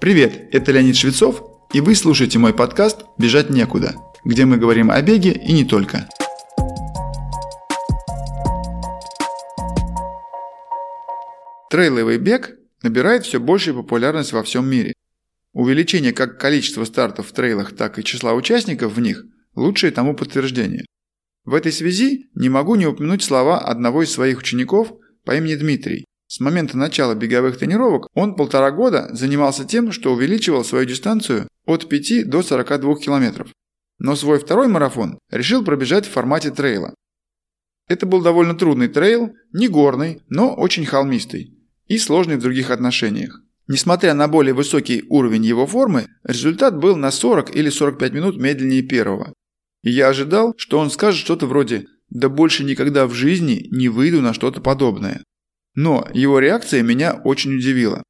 Привет, это Леонид Швецов, и вы слушаете мой подкаст «Бежать некуда», где мы говорим о беге и не только. Трейловый бег набирает все большую популярность во всем мире. Увеличение как количества стартов в трейлах, так и числа участников в них – лучшее тому подтверждение. В этой связи не могу не упомянуть слова одного из своих учеников по имени Дмитрий. С момента начала беговых тренировок он полтора года занимался тем, что увеличивал свою дистанцию от 5 до 42 километров. Но свой второй марафон решил пробежать в формате трейла. Это был довольно трудный трейл, не горный, но очень холмистый и сложный в других отношениях. Несмотря на более высокий уровень его формы, результат был на 40 или 45 минут медленнее первого. И я ожидал, что он скажет что-то вроде «да больше никогда в жизни не выйду на что-то подобное». Но его реакция меня очень удивила.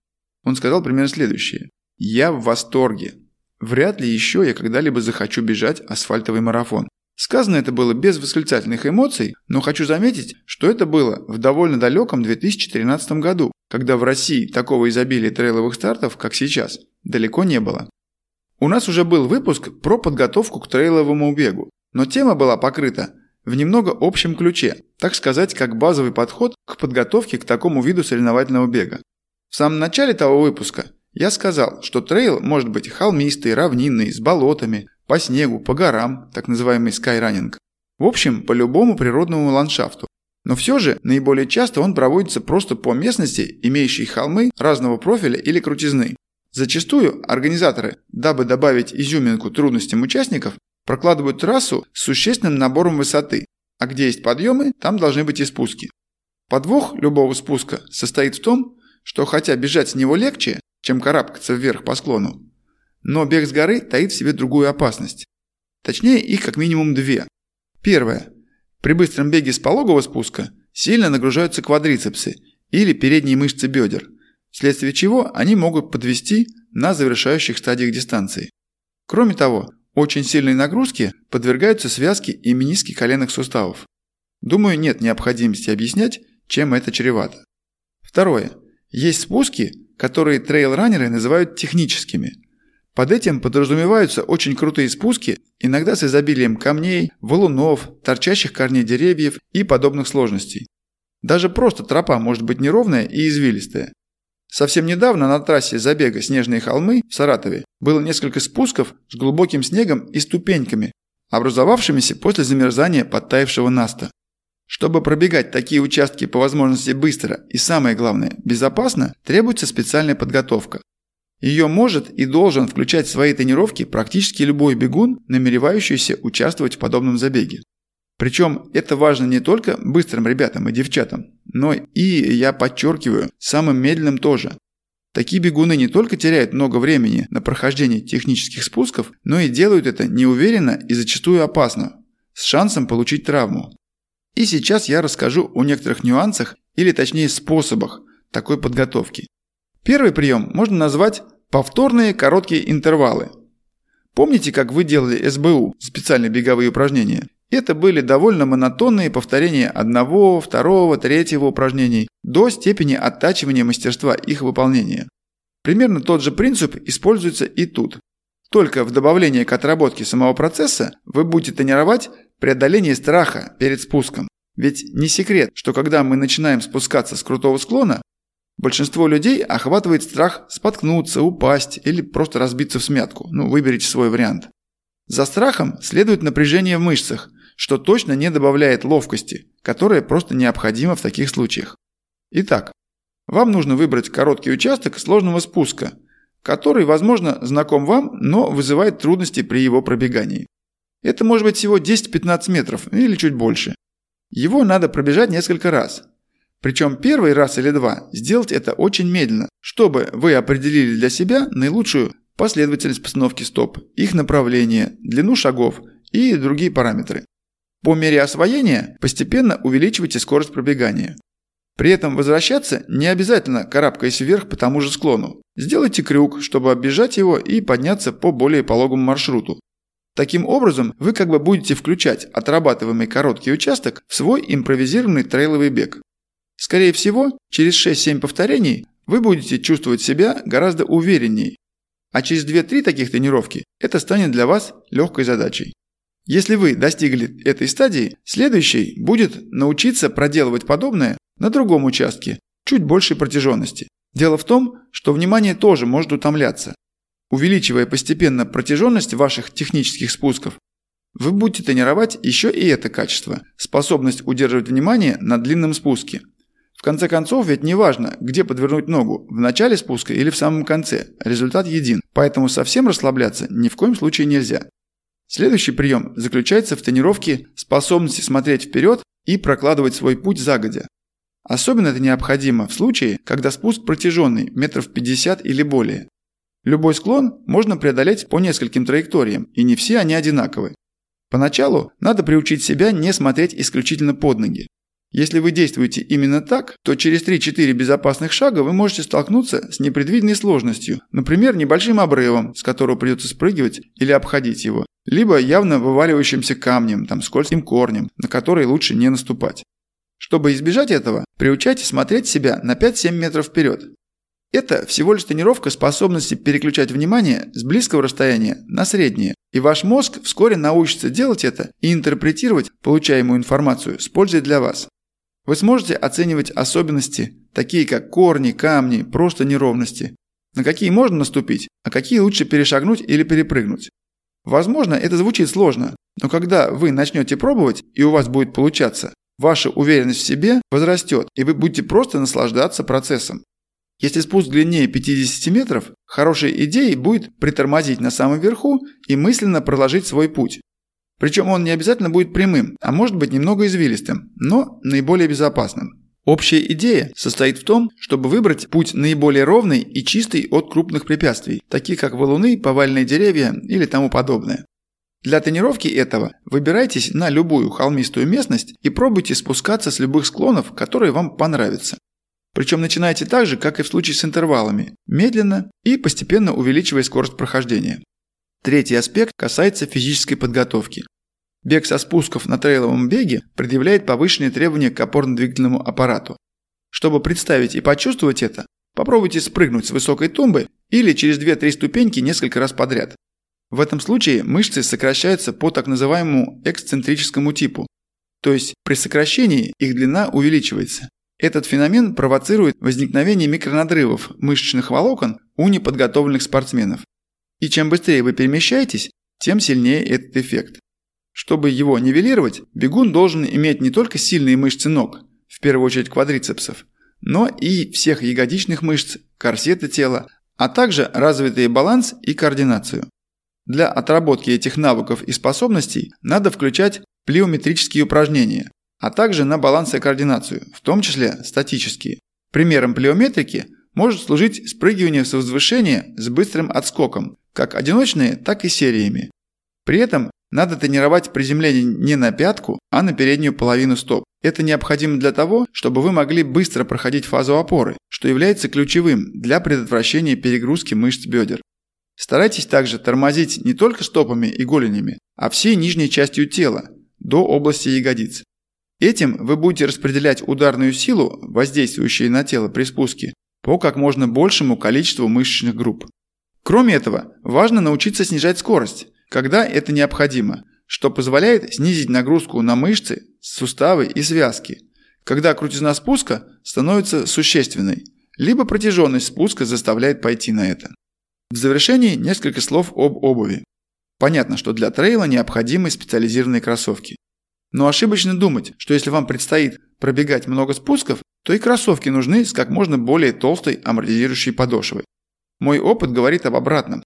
Он сказал примерно следующее. «Я в восторге. Вряд ли еще я когда-либо захочу бежать асфальтовый марафон. Сказано это было без восклицательных эмоций, но хочу заметить, что это было в довольно далеком 2013 году, когда в России такого изобилия трейловых стартов, как сейчас, далеко не было. У нас уже был выпуск про подготовку к трейловому бегу, но тема была покрыта в немного общем ключе, так сказать, как базовый подход к подготовке к такому виду соревновательного бега. В самом начале того выпуска я сказал, что трейл может быть холмистый, равнинный, с болотами, по снегу, по горам, так называемый скайранинг. В общем, по любому природному ландшафту. Но все же наиболее часто он проводится просто по местности, имеющей холмы разного профиля или крутизны. Зачастую организаторы, дабы добавить изюминку трудностям участников, прокладывают трассу с существенным набором высоты, а где есть подъемы, там должны быть и спуски. Подвох любого спуска состоит в том, что хотя бежать с него легче, чем карабкаться вверх по склону, но бег с горы таит в себе другую опасность. Точнее, их как минимум две. Первое. При быстром беге с пологого спуска сильно нагружаются квадрицепсы или передние мышцы бедер, вследствие чего они могут подвести на завершающих стадиях дистанции. Кроме того, очень сильной нагрузке подвергаются связки и мениски коленных суставов. Думаю, нет необходимости объяснять, чем это чревато. Второе. Есть спуски, которые трейл-раннеры называют техническими – под этим подразумеваются очень крутые спуски, иногда с изобилием камней, валунов, торчащих корней деревьев и подобных сложностей. Даже просто тропа может быть неровная и извилистая. Совсем недавно на трассе забега «Снежные холмы» в Саратове было несколько спусков с глубоким снегом и ступеньками, образовавшимися после замерзания подтаявшего наста. Чтобы пробегать такие участки по возможности быстро и, самое главное, безопасно, требуется специальная подготовка. Ее может и должен включать в свои тренировки практически любой бегун, намеревающийся участвовать в подобном забеге. Причем это важно не только быстрым ребятам и девчатам, но и, я подчеркиваю, самым медленным тоже. Такие бегуны не только теряют много времени на прохождение технических спусков, но и делают это неуверенно и зачастую опасно, с шансом получить травму. И сейчас я расскажу о некоторых нюансах или точнее способах такой подготовки. Первый прием можно назвать Повторные короткие интервалы. Помните, как вы делали СБУ, специальные беговые упражнения? Это были довольно монотонные повторения одного, второго, третьего упражнений до степени оттачивания мастерства их выполнения. Примерно тот же принцип используется и тут. Только в добавлении к отработке самого процесса вы будете тренировать преодоление страха перед спуском. Ведь не секрет, что когда мы начинаем спускаться с крутого склона, Большинство людей охватывает страх споткнуться, упасть или просто разбиться в смятку. Ну, выберите свой вариант. За страхом следует напряжение в мышцах, что точно не добавляет ловкости, которая просто необходима в таких случаях. Итак, вам нужно выбрать короткий участок сложного спуска, который, возможно, знаком вам, но вызывает трудности при его пробегании. Это может быть всего 10-15 метров или чуть больше. Его надо пробежать несколько раз – причем первый раз или два сделать это очень медленно, чтобы вы определили для себя наилучшую последовательность постановки стоп, их направление, длину шагов и другие параметры. По мере освоения постепенно увеличивайте скорость пробегания. При этом возвращаться не обязательно карабкаясь вверх по тому же склону. Сделайте крюк, чтобы оббежать его и подняться по более пологому маршруту. Таким образом, вы как бы будете включать отрабатываемый короткий участок в свой импровизированный трейловый бег. Скорее всего, через 6-7 повторений вы будете чувствовать себя гораздо увереннее а через 2-3 таких тренировки это станет для вас легкой задачей. Если вы достигли этой стадии, следующей будет научиться проделывать подобное на другом участке, чуть большей протяженности. Дело в том, что внимание тоже может утомляться. Увеличивая постепенно протяженность ваших технических спусков, вы будете тренировать еще и это качество – способность удерживать внимание на длинном спуске. В конце концов, ведь не важно, где подвернуть ногу – в начале спуска или в самом конце, результат един, поэтому совсем расслабляться ни в коем случае нельзя. Следующий прием заключается в тренировке способности смотреть вперед и прокладывать свой путь загодя. Особенно это необходимо в случае, когда спуск протяженный, метров 50 или более. Любой склон можно преодолеть по нескольким траекториям, и не все они одинаковы. Поначалу надо приучить себя не смотреть исключительно под ноги. Если вы действуете именно так, то через 3-4 безопасных шага вы можете столкнуться с непредвиденной сложностью, например, небольшим обрывом, с которого придется спрыгивать или обходить его, либо явно вываливающимся камнем, там, скользким корнем, на который лучше не наступать. Чтобы избежать этого, приучайте смотреть себя на 5-7 метров вперед. Это всего лишь тренировка способности переключать внимание с близкого расстояния на среднее, и ваш мозг вскоре научится делать это и интерпретировать получаемую информацию с пользой для вас. Вы сможете оценивать особенности, такие как корни, камни, просто неровности, на какие можно наступить, а какие лучше перешагнуть или перепрыгнуть. Возможно, это звучит сложно, но когда вы начнете пробовать и у вас будет получаться, ваша уверенность в себе возрастет, и вы будете просто наслаждаться процессом. Если спуск длиннее 50 метров, хорошей идеей будет притормозить на самом верху и мысленно проложить свой путь. Причем он не обязательно будет прямым, а может быть немного извилистым, но наиболее безопасным. Общая идея состоит в том, чтобы выбрать путь наиболее ровный и чистый от крупных препятствий, таких как валуны, повальные деревья или тому подобное. Для тренировки этого выбирайтесь на любую холмистую местность и пробуйте спускаться с любых склонов, которые вам понравятся. Причем начинайте так же, как и в случае с интервалами, медленно и постепенно увеличивая скорость прохождения. Третий аспект касается физической подготовки. Бег со спусков на трейловом беге предъявляет повышенные требования к опорно-двигательному аппарату. Чтобы представить и почувствовать это, попробуйте спрыгнуть с высокой тумбы или через 2-3 ступеньки несколько раз подряд. В этом случае мышцы сокращаются по так называемому эксцентрическому типу, то есть при сокращении их длина увеличивается. Этот феномен провоцирует возникновение микронадрывов мышечных волокон у неподготовленных спортсменов. И чем быстрее вы перемещаетесь, тем сильнее этот эффект. Чтобы его нивелировать, бегун должен иметь не только сильные мышцы ног, в первую очередь квадрицепсов, но и всех ягодичных мышц, корсета тела, а также развитый баланс и координацию. Для отработки этих навыков и способностей надо включать плеометрические упражнения, а также на баланс и координацию, в том числе статические. Примером плеометрики может служить спрыгивание с возвышения с быстрым отскоком, как одиночные, так и сериями. При этом надо тренировать приземление не на пятку, а на переднюю половину стоп. Это необходимо для того, чтобы вы могли быстро проходить фазу опоры, что является ключевым для предотвращения перегрузки мышц бедер. Старайтесь также тормозить не только стопами и голенями, а всей нижней частью тела, до области ягодиц. Этим вы будете распределять ударную силу, воздействующую на тело при спуске, по как можно большему количеству мышечных групп. Кроме этого, важно научиться снижать скорость, когда это необходимо, что позволяет снизить нагрузку на мышцы, суставы и связки, когда крутизна спуска становится существенной, либо протяженность спуска заставляет пойти на это. В завершении несколько слов об обуви. Понятно, что для трейла необходимы специализированные кроссовки. Но ошибочно думать, что если вам предстоит пробегать много спусков, то и кроссовки нужны с как можно более толстой амортизирующей подошвой. Мой опыт говорит об обратном.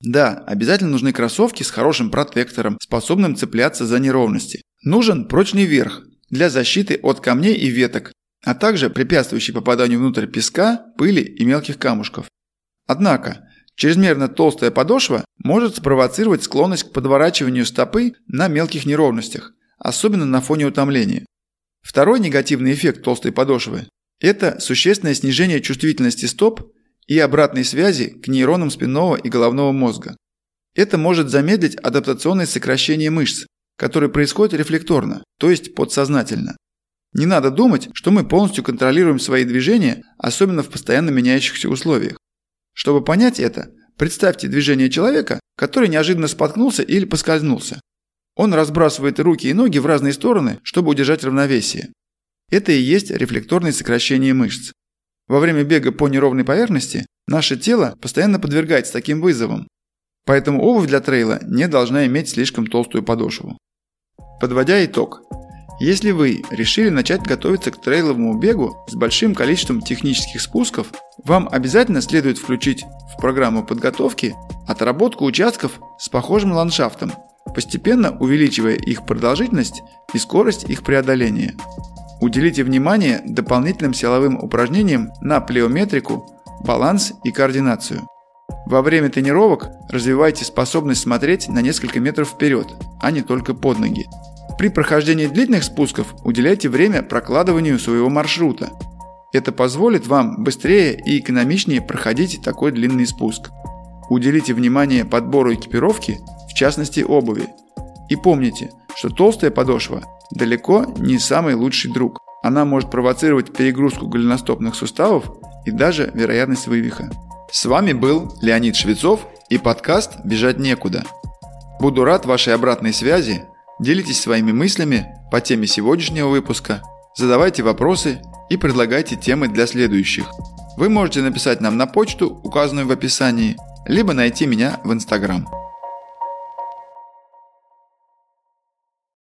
Да, обязательно нужны кроссовки с хорошим протектором, способным цепляться за неровности. Нужен прочный верх для защиты от камней и веток, а также препятствующий попаданию внутрь песка, пыли и мелких камушков. Однако, чрезмерно толстая подошва может спровоцировать склонность к подворачиванию стопы на мелких неровностях, особенно на фоне утомления. Второй негативный эффект толстой подошвы – это существенное снижение чувствительности стоп и обратной связи к нейронам спинного и головного мозга. Это может замедлить адаптационное сокращение мышц, которое происходит рефлекторно, то есть подсознательно. Не надо думать, что мы полностью контролируем свои движения, особенно в постоянно меняющихся условиях. Чтобы понять это, Представьте движение человека, который неожиданно споткнулся или поскользнулся. Он разбрасывает руки и ноги в разные стороны, чтобы удержать равновесие. Это и есть рефлекторное сокращение мышц. Во время бега по неровной поверхности наше тело постоянно подвергается таким вызовам. Поэтому обувь для трейла не должна иметь слишком толстую подошву. Подводя итог. Если вы решили начать готовиться к трейловому бегу с большим количеством технических спусков, вам обязательно следует включить в программу подготовки отработку участков с похожим ландшафтом, постепенно увеличивая их продолжительность и скорость их преодоления. Уделите внимание дополнительным силовым упражнениям на плеометрику, баланс и координацию. Во время тренировок развивайте способность смотреть на несколько метров вперед, а не только под ноги. При прохождении длительных спусков уделяйте время прокладыванию своего маршрута. Это позволит вам быстрее и экономичнее проходить такой длинный спуск. Уделите внимание подбору экипировки, в частности обуви. И помните, что толстая подошва далеко не самый лучший друг. Она может провоцировать перегрузку голеностопных суставов и даже вероятность вывиха. С вами был Леонид Швецов и подкаст «Бежать некуда». Буду рад вашей обратной связи. Делитесь своими мыслями по теме сегодняшнего выпуска, задавайте вопросы и предлагайте темы для следующих. Вы можете написать нам на почту, указанную в описании, либо найти меня в Инстаграм.